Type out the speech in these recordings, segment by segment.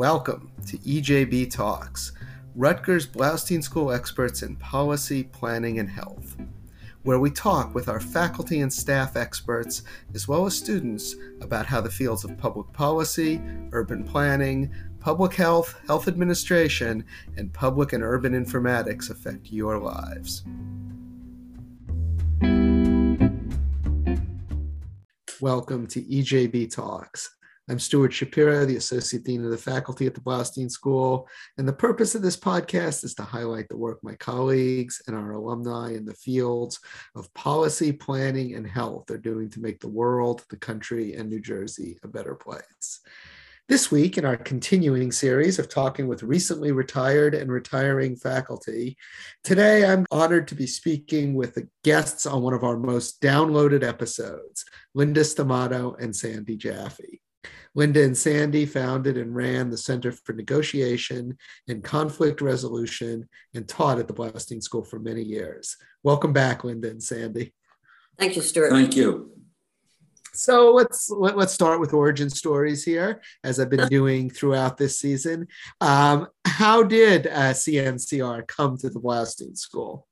Welcome to EJB Talks, Rutgers Bloustein School experts in policy, planning, and health, where we talk with our faculty and staff experts, as well as students, about how the fields of public policy, urban planning, public health, health administration, and public and urban informatics affect your lives. Welcome to EJB Talks. I'm Stuart Shapiro, the Associate Dean of the Faculty at the Bloustein School. And the purpose of this podcast is to highlight the work my colleagues and our alumni in the fields of policy, planning, and health are doing to make the world, the country, and New Jersey a better place. This week, in our continuing series of talking with recently retired and retiring faculty, today I'm honored to be speaking with the guests on one of our most downloaded episodes, Linda Stamato and Sandy Jaffe. Linda and Sandy founded and ran the Center for Negotiation and Conflict Resolution and taught at the Bloustein School for many years. Welcome back, Linda and Sandy. Thank you, Stuart. Thank you. So let's let, us let us start with origin stories here, as I've been doing throughout this season. Um, how did uh, CNCR come to the Bloustein School?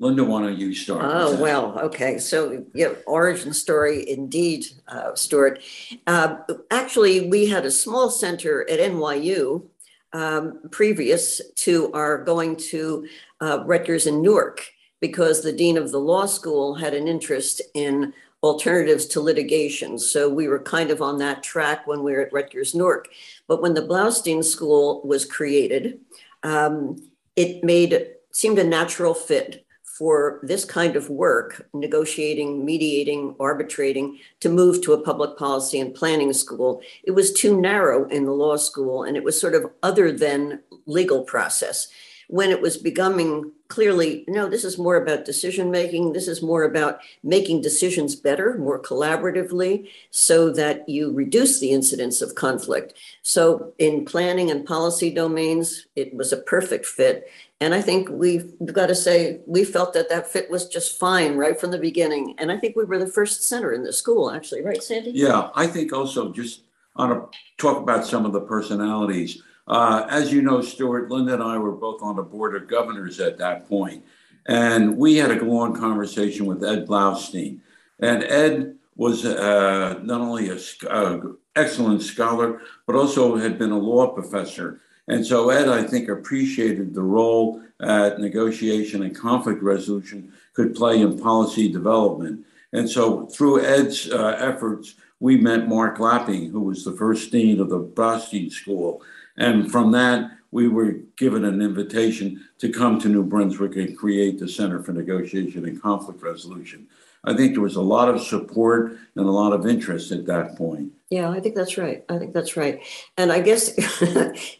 Linda, why don't you start? Oh well, okay. So yeah, origin story indeed, uh, Stuart. Uh, actually, we had a small center at NYU um, previous to our going to uh, Rutgers in Newark because the dean of the law school had an interest in alternatives to litigation. So we were kind of on that track when we were at Rutgers Newark. But when the Bloustein School was created, um, it made seemed a natural fit for this kind of work, negotiating, mediating, arbitrating, to move to a public policy and planning school. It was too narrow in the law school and it was sort of other than legal process when it was becoming clearly no this is more about decision making this is more about making decisions better more collaboratively so that you reduce the incidence of conflict. So in planning and policy domains it was a perfect fit. And i think we've got to say we felt that that fit was just fine right from the beginning. And i think we were the first center in the school actually. Right sandy? Yeah i think also just on to talk about some of the personalities uh, as you know, Stuart, Linda and I were both on the board of governors at that point, and we had a long conversation with Ed Bloustein. And Ed was uh, not only an uh, excellent scholar, but also had been a law professor. And so Ed, I think, appreciated the role that negotiation and conflict resolution could play in policy development. And so through Ed's uh, efforts, we met Mark Lapping, who was the first dean of the Bloustein School. And from that, we were given an invitation to come to New Brunswick and create the Center for Negotiation and Conflict Resolution. I think there was a lot of support and a lot of interest at that point. Yeah, I think that's right. I think that's right. And I guess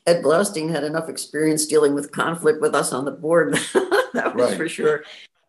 Ed Bloustein had enough experience dealing with conflict with us on the board. that was right. for sure.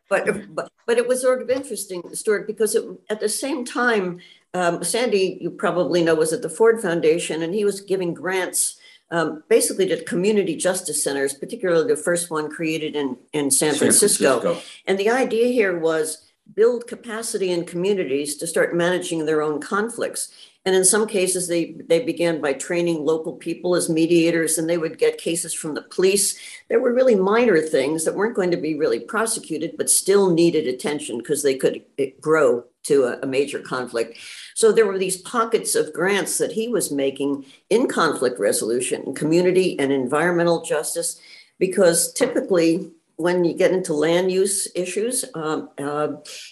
But, but but it was sort of interesting, Stuart, because it, at the same time, um, Sandy, you probably know, was at the Ford Foundation, and he was giving grants um, basically to community justice centers, particularly the first one created in, in San, San Francisco. Francisco. And the idea here was build capacity in communities to start managing their own conflicts. And in some cases, they, they began by training local people as mediators, and they would get cases from the police. There were really minor things that weren't going to be really prosecuted, but still needed attention because they could eh, grow to a, a major conflict. So there were these pockets of grants that he was making in conflict resolution, community and environmental justice, because typically when you get into land use issues, um, uh,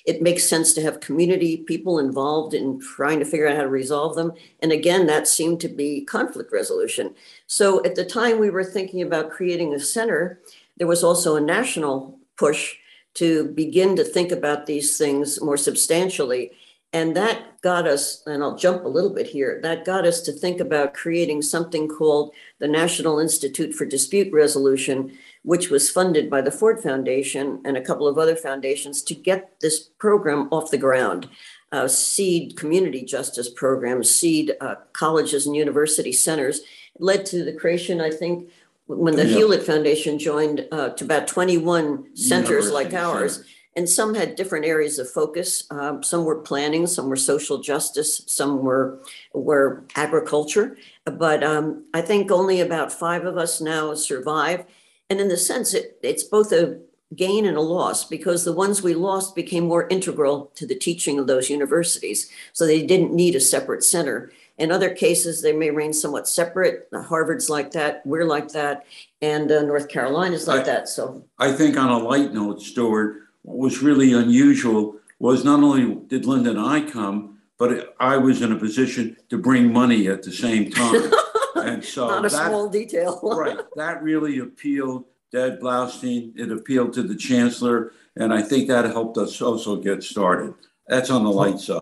it makes sense to have community people involved in trying to figure out how to resolve them. And again, that seemed to be conflict resolution. So at the time we were thinking about creating a center, there was also a national push to begin to think about these things more substantially. And that got us, and I'll jump a little bit here, that got us to think about creating something called the National Institute for Dispute Resolution, which was funded by the Ford Foundation and a couple of other foundations to get this program off the ground. Uh, seed community justice programs, seed uh, colleges and university centers. It led to the creation, I think, when the Hewlett Foundation joined uh, to about 21 centers like ours. And some had different areas of focus. Um, some were planning, some were social justice, some were were agriculture. But um, I think only about five of us now survive. And in the sense, it, it's both a gain and a loss because the ones we lost became more integral to the teaching of those universities. So they didn't need a separate center. In other cases, they may remain somewhat separate. Harvard's like that, we're like that, and uh, North Carolina's like I, that. So I think on a light note, Stuart, what was really unusual was not only did Linda and I come, but I was in a position to bring money at the same time. and so not a that, small detail. right. That really appealed to Ed Bloustein. It appealed to the chancellor. And I think that helped us also get started. That's on the light side.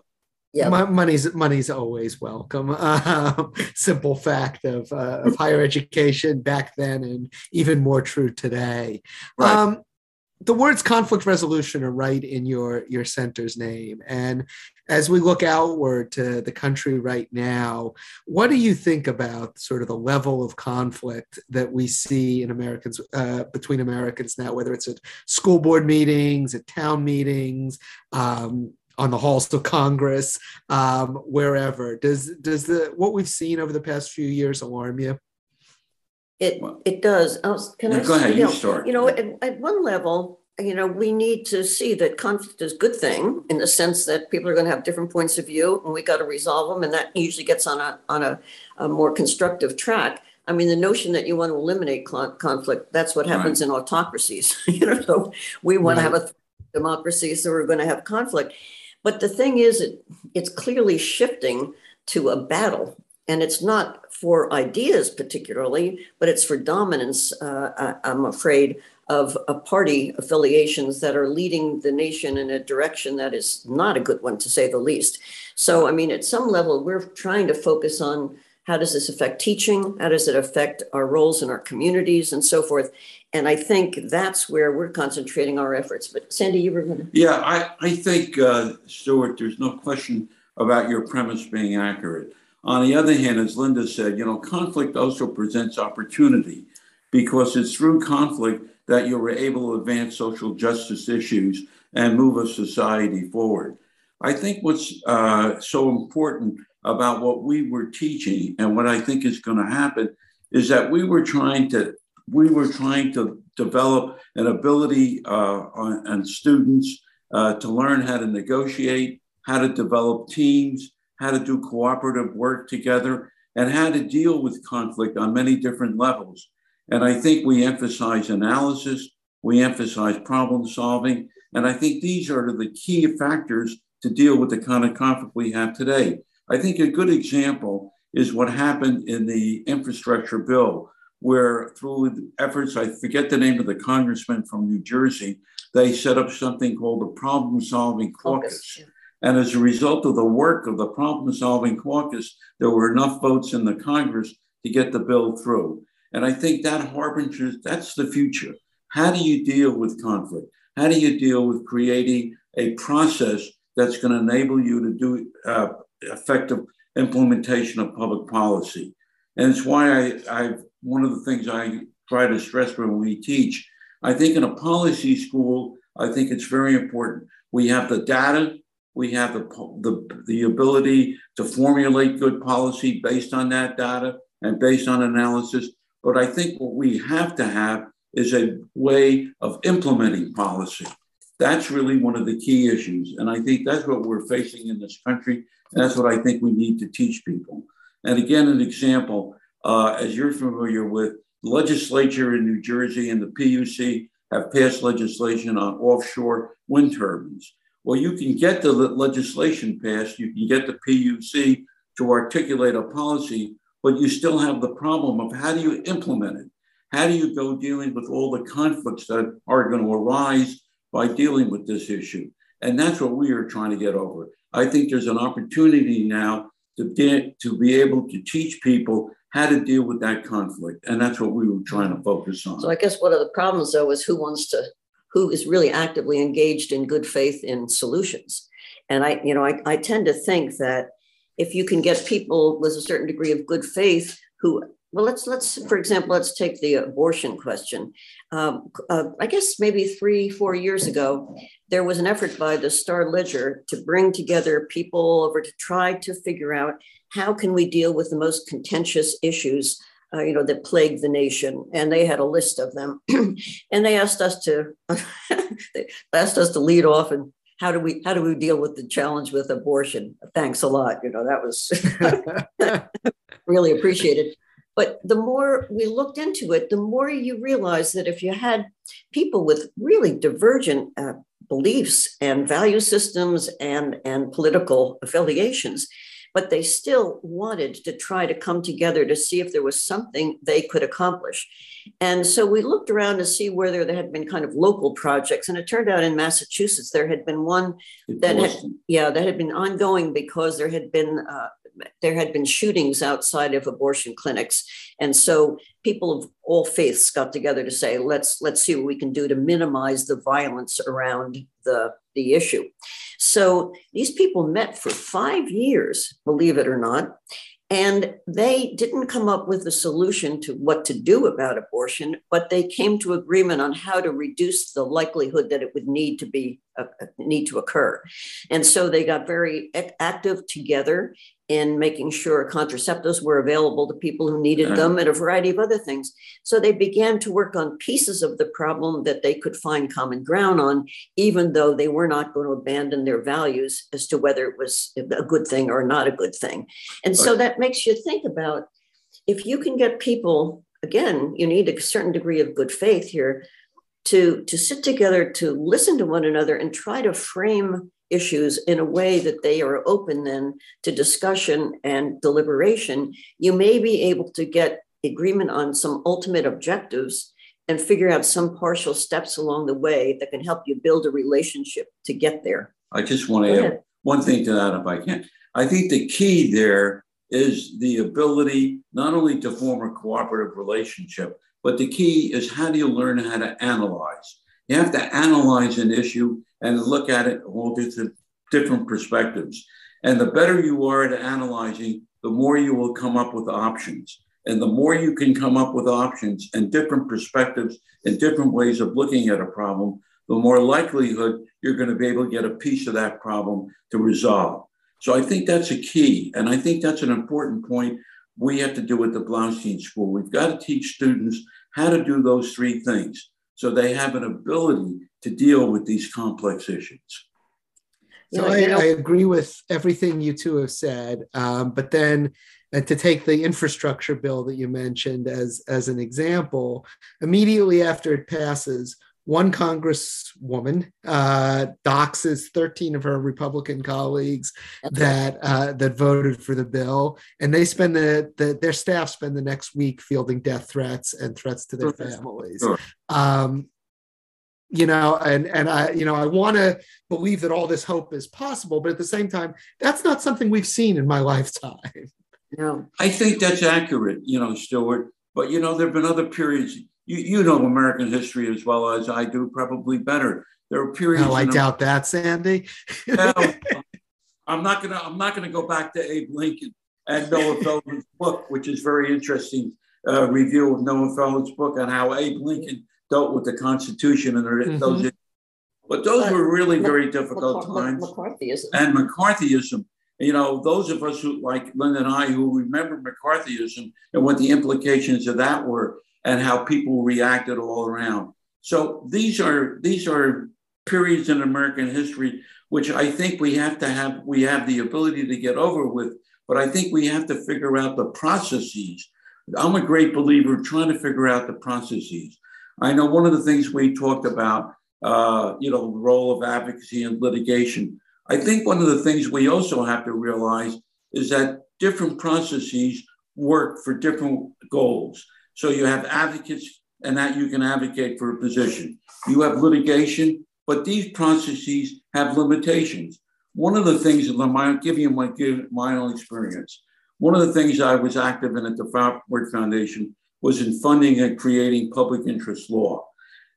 Yeah, money's money's always welcome. Uh, simple fact of uh, of higher education back then, and even more true today. Right. Um, the words conflict resolution are right in your your center's name. And as we look outward to the country right now what do you think about sort of the level of conflict that we see in americans uh, between americans now whether it's at school board meetings at town meetings um, on the halls of congress um, wherever? Does does the what we've seen over the past few years alarm you it it does. Oh, can I? Go ahead. You, know, start. You know, at, at one level, you know, we need to see that conflict is a good thing in the sense that people are going to have different points of view, and we got to resolve them, and that usually gets on a on a, a more constructive track. I mean, the notion that you want to eliminate conflict, that's what happens in autocracies. you know, so we want to have a democracy, so we're going to have conflict. But the thing is, it, it's clearly shifting to a battle and it's not for ideas particularly, but it's for dominance, uh, I'm afraid, of party affiliations that are leading the nation in a direction that is not a good one, to say the least. So, I mean, at some level, we're trying to focus on how does this affect teaching? How does it affect our roles in our communities and so forth? And I think that's where we're concentrating our efforts. But Sandy, you were going to. Yeah, I, I think, uh, Stuart, there's no question about your premise being accurate. On the other hand, as Linda said, you know, conflict also presents opportunity because it's through conflict that you were able to advance social justice issues and move a society forward. I think what's uh, so important about what we were teaching and what I think is going to happen is that we were trying to we were trying to develop an ability uh, on, on students uh, to learn how to negotiate, how to develop teams, how to do cooperative work together, and how to deal with conflict on many different levels. And I think we emphasize analysis, we emphasize problem solving, and I think these are the key factors to deal with the kind of conflict we have today. I think a good example is what happened in the infrastructure bill, where through efforts, I forget the name of the congressman from New Jersey, they set up something called the Problem Solving Caucus. Caucus and as a result of the work of the problem solving caucus, there were enough votes in the Congress to get the bill through. And I think that harbingers that's the future. How do you deal with conflict? How do you deal with creating a process that's going to enable you to do uh, effective implementation of public policy? And it's why I, I, one of the things I try to stress when we teach, I think in a policy school, I think it's very important. We have the data, we have the, the, the ability to formulate good policy based on that data and based on analysis. But I think what we have to have is a way of implementing policy. That's really one of the key issues. And I think that's what we're facing in this country. And that's what I think we need to teach people. And again, an example, uh, as you're familiar with, the legislature in New Jersey and the PUC have passed legislation on offshore wind turbines. Well, you can get the legislation passed, you can get the PUC to articulate a policy, but you still have the problem of how do you implement it? How do you go dealing with all the conflicts that are going to arise by dealing with this issue? And that's what we are trying to get over. I think there's an opportunity now to, to be able to teach people how to deal with that conflict. And that's what we were trying to focus on. So I guess one of the problems, though, is who wants to who is really actively engaged in good faith in solutions. And I, you know, I, I tend to think that if you can get people with a certain degree of good faith who well, let's let's for example, let's take the abortion question. Um, uh, I guess maybe three, four years ago, there was an effort by the Star Ledger to bring together people over to try to figure out how can we deal with the most contentious issues uh, you know, that plagued the nation, and they had a list of them, and they asked us to they asked us to lead off and how do we how do we deal with the challenge with abortion? Thanks a lot. You know, that was really appreciated. But the more we looked into it, the more you realize that if you had people with really divergent uh, beliefs and value systems and, and political affiliations, but they still wanted to try to come together to see if there was something they could accomplish. And so we looked around to see whether there had been kind of local projects. And it turned out in Massachusetts, there had been one that had, yeah, that had been ongoing because there had been uh, there had been shootings outside of abortion clinics and so people of all faiths got together to say let's let's see what we can do to minimize the violence around the the issue so these people met for 5 years believe it or not and they didn't come up with a solution to what to do about abortion, but they came to agreement on how to reduce the likelihood that it would need to be uh, need to occur. And so they got very active together in making sure contraceptives were available to people who needed them and a variety of other things. So they began to work on pieces of the problem that they could find common ground on, even though they were not going to abandon their values as to whether it was a good thing or not a good thing. And so that makes you think about if you can get people, again, you need a certain degree of good faith here to, to sit together, to listen to one another and try to frame issues in a way that they are open then to discussion and deliberation, you may be able to get agreement on some ultimate objectives and figure out some partial steps along the way that can help you build a relationship to get there. I just want to add one thing to that, if I can. I think the key there is the ability not only to form a cooperative relationship, but the key is how do you learn how to analyze? You have to analyze an issue and look at it all different, perspectives. And the better you are at analyzing, the more you will come up with options. And the more you can come up with options and different perspectives and different ways of looking at a problem, the more likelihood you're going to be able to get a piece of that problem to resolve. So I think that's a key. And I think that's an important point we have to do at the Bloustein School. We've got to teach students how to do those three things so they have an ability to deal with these complex issues. So I, I, agree with everything you two have said, um, but then and to take the infrastructure bill that you mentioned as as an example, immediately after it passes, one congresswoman uh, doxes 13 of her Republican colleagues that uh, that voted for the bill, and they spend the, the, their staff spend the next week fielding death threats and threats to their families. Sure. Um, you know, and and I you know I want to believe that all this hope is possible, but at the same time, that's not something we've seen in my lifetime. No, I think that's accurate. You know, Stuart. But you know, there have been other periods you, you know American history as well as I do, probably better. There are periods. Oh, I doubt that, Sandy. now, I'm not gonna I'm not gonna go back to Abe Lincoln and Noah Feldman's book, which is very interesting uh, review of Noah Feldman's book on how Abe Lincoln dealt with the Constitution and mm-hmm. those. But those but, were really very difficult times. McCarthyism. And McCarthyism. You know, those of us who, like Linda and I, who remember McCarthyism and what the implications of that were, and how people reacted all around. So these are these are periods in American history which I think we have to have we have the ability to get over with, but I think we have to figure out the processes. I'm a great believer trying to figure out the processes. I know one of the things we talked about, uh, you know, the role of advocacy and litigation. I think one of the things we also have to realize is that different processes work for different goals. So you have advocates and that you can advocate for a position. You have litigation, but these processes have limitations. One of the things, that I'll give you my, my own experience. One of the things I was active in at the Ford Foundation was in funding and creating public interest law.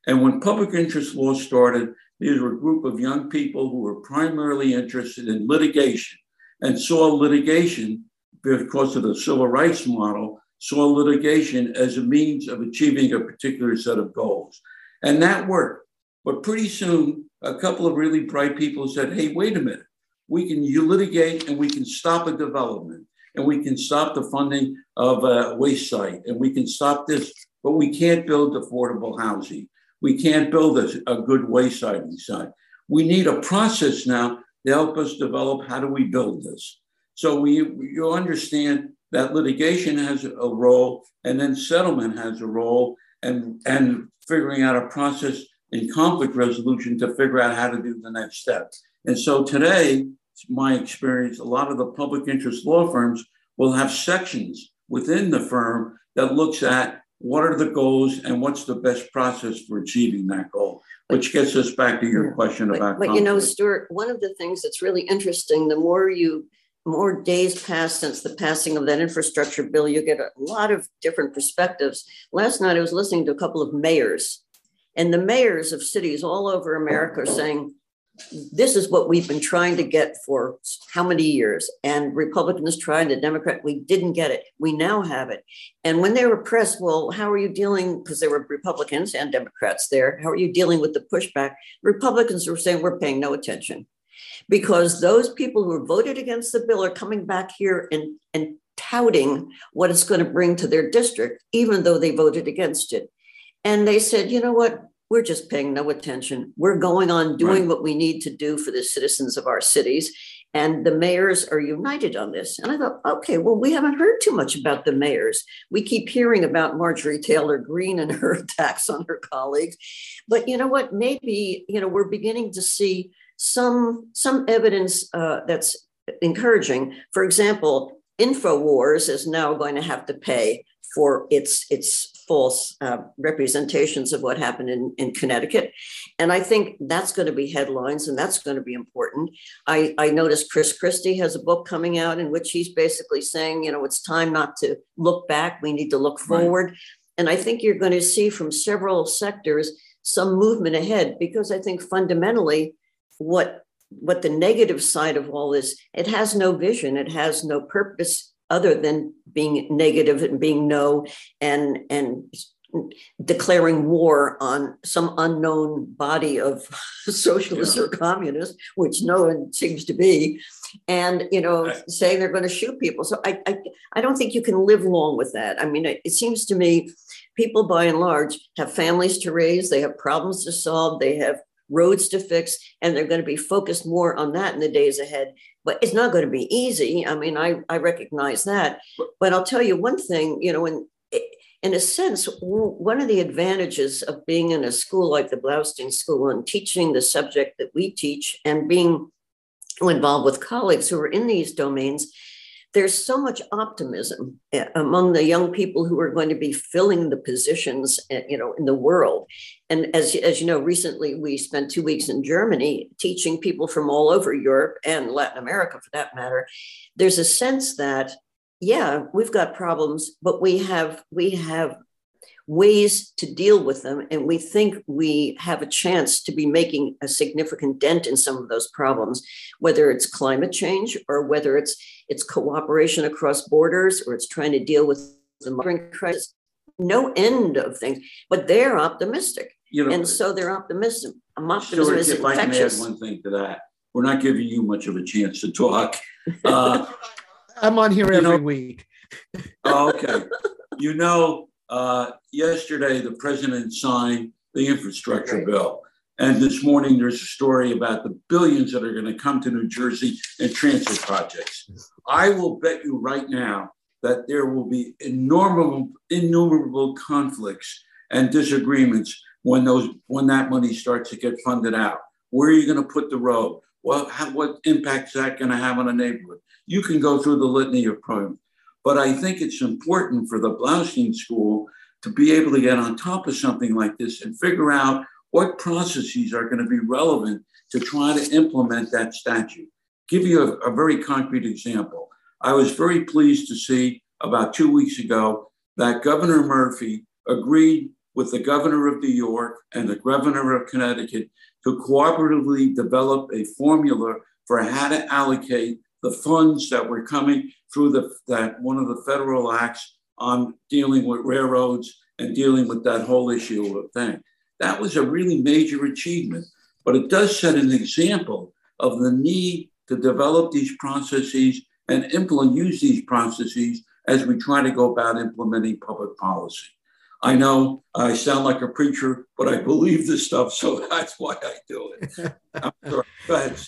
And when public interest law started, these were a group of young people who were primarily interested in litigation and saw litigation because of the civil rights model saw litigation as a means of achieving a particular set of goals. And that worked. But pretty soon, a couple of really bright people said, hey, wait a minute. We can litigate and we can stop a development and we can stop the funding of a waste site and we can stop this, but we can't build affordable housing. We can't build a, a good waysiding site. We need a process now to help us develop how do we build this. So we you understand that litigation has a role and then settlement has a role and, and figuring out a process in conflict resolution to figure out how to do the next step. And so today, my experience, a lot of the public interest law firms will have sections within the firm that looks at what are the goals and what's the best process for achieving that goal, which gets us back to your question but, about. But, you know, Stuart, one of the things that's really interesting, the more you more days pass since the passing of that infrastructure bill, you get a lot of different perspectives. Last night, I was listening to a couple of mayors, and the mayors of cities all over America are saying, this is what we've been trying to get for how many years? And Republicans tried, the Democrat, we didn't get it. We now have it. And when they were pressed, well, how are you dealing? Because there were Republicans and Democrats there. How are you dealing with the pushback? Republicans were saying, we're paying no attention because those people who voted against the bill are coming back here and, and touting what it's going to bring to their district, even though they voted against it. And they said, you know what? We're just paying no attention. We're going on doing right. what we need to do for the citizens of our cities. And the mayors are united on this. And I thought, okay, well, we haven't heard too much about the mayors. We keep hearing about Marjorie Taylor Greene and her attacks on her colleagues. But you know what? Maybe, you know, we're beginning to see some some evidence uh, that's encouraging. For example, Infowars is now going to have to pay for its its false uh, representations of what happened in, in Connecticut. And I think that's going to be headlines and that's going to be important. I, I noticed Chris Christie has a book coming out in which he's basically saying, you know, it's time not to look back, we need to look forward. Right. And I think you're going to see from several sectors some movement ahead because I think fundamentally what what the negative side of all this it has no vision it has no purpose other than being negative and being no and and declaring war on some unknown body of socialists yeah. or communists which no one seems to be and you know I, saying they're going to shoot people. So I, I i don't think you can live long with that. I mean it, it seems to me people by and large have families to raise they have problems to solve they have roads to fix, and they're going to be focused more on that in the days ahead. But it's not going to be easy. I mean, I, I recognize that. But I'll tell you one thing, you know, in, in a sense, one of the advantages of being in a school like the Bloustein School and teaching the subject that we teach and being involved with colleagues who are in these domains there's so much optimism eh, among the young people who are going to be filling the positions eh, you know in the world. And as, as you know recently we spent two weeks in germany teaching people from all over europe and latin america for that matter. There's a sense that yeah we've got problems but we have we have ways to deal with them. And we think we have a chance to be making a significant dent in some of those problems, whether it's climate change or whether it's it's cooperation across borders or it's trying to deal with the migrant crisis. No end of things, but they're optimistic. You know, and so they're optimistic. I'm optimistic. Sure, if I can add one thing to that, we're not giving you much of a chance to talk. Uh, I'm on here every know, week. oh, okay. You know, uh, yesterday, the president signed the infrastructure right. bill. And this morning, there's a story about the billions that are going to come to New Jersey and transit projects. I will bet you right now that there will be innumerable, innumerable conflicts and disagreements when those when that money starts to get funded out. Where are you going to put the road? Well, how, what impact is that going to have on a neighborhood? You can go through the litany of problems. But I think it's important for the Bloustein School to be able to get on top of something like this and figure out what processes are going to be relevant to try to implement that statute. Give you a, a very concrete example. I was very pleased to see about two weeks ago that Governor Murphy agreed with the governor of New York and the governor of Connecticut to cooperatively develop a formula for how to allocate the funds that were coming through the, that one of the federal acts on dealing with railroads and dealing with that whole issue of thing. That was a really major achievement, but it does set an example of the need to develop these processes and implement, use these processes as we try to go about implementing public policy. I know I sound like a preacher, but I believe this stuff, so that's why I do it. Go ahead.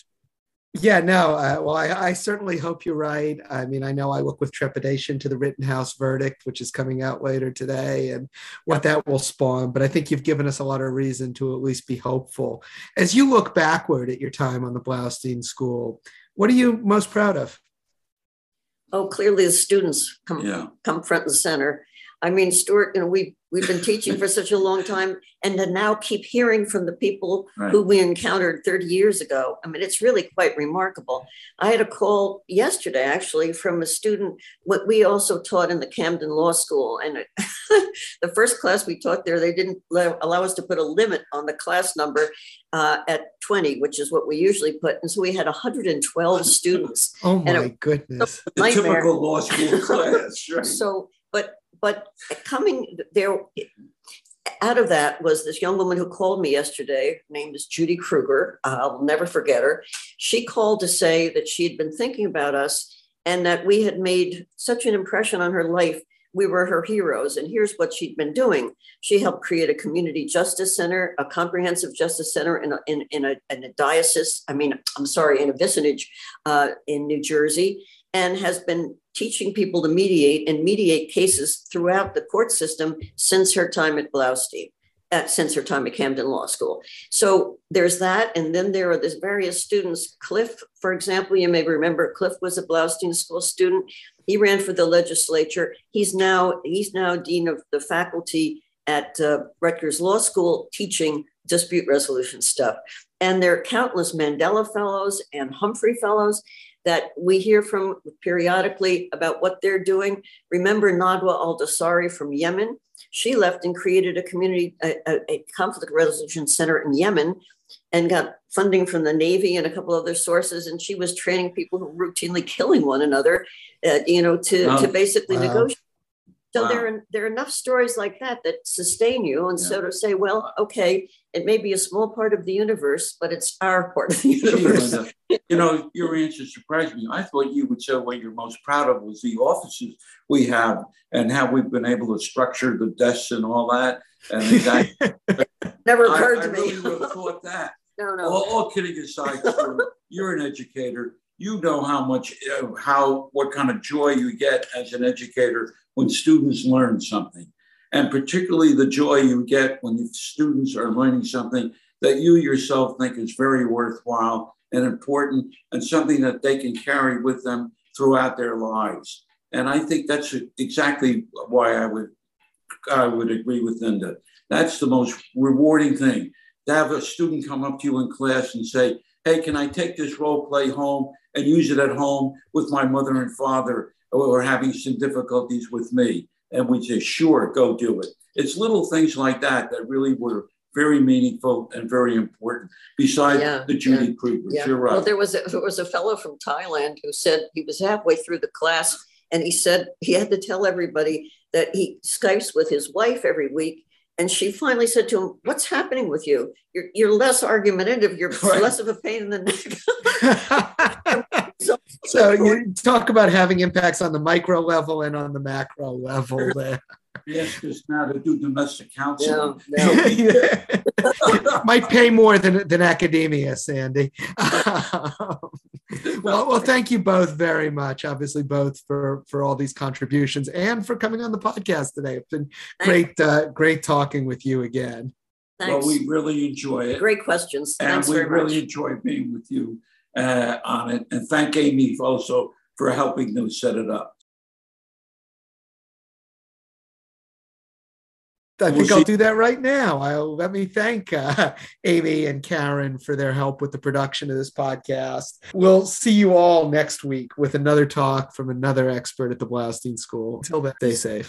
Yeah, no. Uh, well, I, I, certainly hope you're right. I mean, I know I look with trepidation to the Rittenhouse verdict, which is coming out later today, and what that will spawn. But I think you've given us a lot of reason to at least be hopeful. As you look backward at your time on the Bloustein School, what are you most proud of? Oh, clearly the students come yeah. come front and center. I mean, Stuart, you know, we we've been teaching for such a long time, and to now keep hearing from the people right. who we encountered 30 years ago. I mean, it's really quite remarkable. I had a call yesterday, actually, from a student. What we also taught in the Camden Law School, and the first class we taught there, they didn't allow us to put a limit on the class number uh, at 20, which is what we usually put, and so we had 112 students. Oh my it, goodness! The typical law school class. Right. So, but but coming there, out of that was this young woman who called me yesterday. Her name is Judy Kruger. I'll never forget her. She called to say that she had been thinking about us and that we had made such an impression on her life. We were her heroes. And here's what she'd been doing. She helped create a community justice center, a comprehensive justice center in a, in, in a, in a diocese, I mean, I'm sorry, in a vicinage uh, in New Jersey and has been teaching people to mediate and mediate cases throughout the court system since her time at Bloustein, at, since her time at Camden Law School. So there's that. And then there are these various students. Cliff, for example, you may remember Cliff was a Bloustein School student. He ran for the legislature. He's now, he's now dean of the faculty at uh, Rutgers Law School teaching dispute resolution stuff. And there are countless Mandela Fellows and Humphrey Fellows that we hear from periodically about what they're doing. Remember Nadwa al Dosari from Yemen? She left and created a community, a, a, conflict resolution center in Yemen and got funding from the Navy and a couple other sources. And she was training people who were routinely killing one another, uh, you know, to, wow. to basically wow. negotiate. So wow. there are there are enough stories like that that sustain you, and yeah. so to say, well, okay, it may be a small part of the universe, but it's our part of the universe. you know, your answer surprised me. I thought you would say what you're most proud of was the offices we have and how we've been able to structure the desks and all that. And that never occurred I, to I me. I really would have thought that. No, no. All, all kidding aside, you're an educator. You know how much, uh, how, what kind of joy you get as an educator when students learn something. And particularly the joy you get when students are learning something that you yourself think is very worthwhile and important and something that they can carry with them throughout their lives. And I think that's exactly why I would I would agree with Linda. That's the most rewarding thing to have a student come up to you in class and say, Hey, can I take this role play home and use it at home with my mother and father are having some difficulties with me? And we say, Sure, go do it. It's little things like that that really were very meaningful and very important. Besides yeah, the Judy yeah, Kruger, yeah. you're right. Well, there was a, there was a fellow from Thailand who said he was halfway through the class and he said he had to tell everybody that he Skypes with his wife every week. And she finally said to him, What's happening with you? You're, you're less argumentative. You're right. less of a pain in the neck. so, so you talk about having impacts on the micro level and on the macro level there. Yes, us now to do domestic counseling. No, no. Might pay more than, than academia, Sandy. well, well, thank you both very much. Obviously, both for for all these contributions and for coming on the podcast today. It's been great, uh, great talking with you again. Thanks. Well, we really enjoy it. Great questions. And Thanks we really much. enjoy being with you uh, on it. And thank Amy also for helping them set it up. I think we'll I'll do that right now. I'll let me thank uh, Amy and Karen for their help with the production of this podcast. We'll see you all next week with another talk from another expert at the Bloustein School. Until then, stay safe.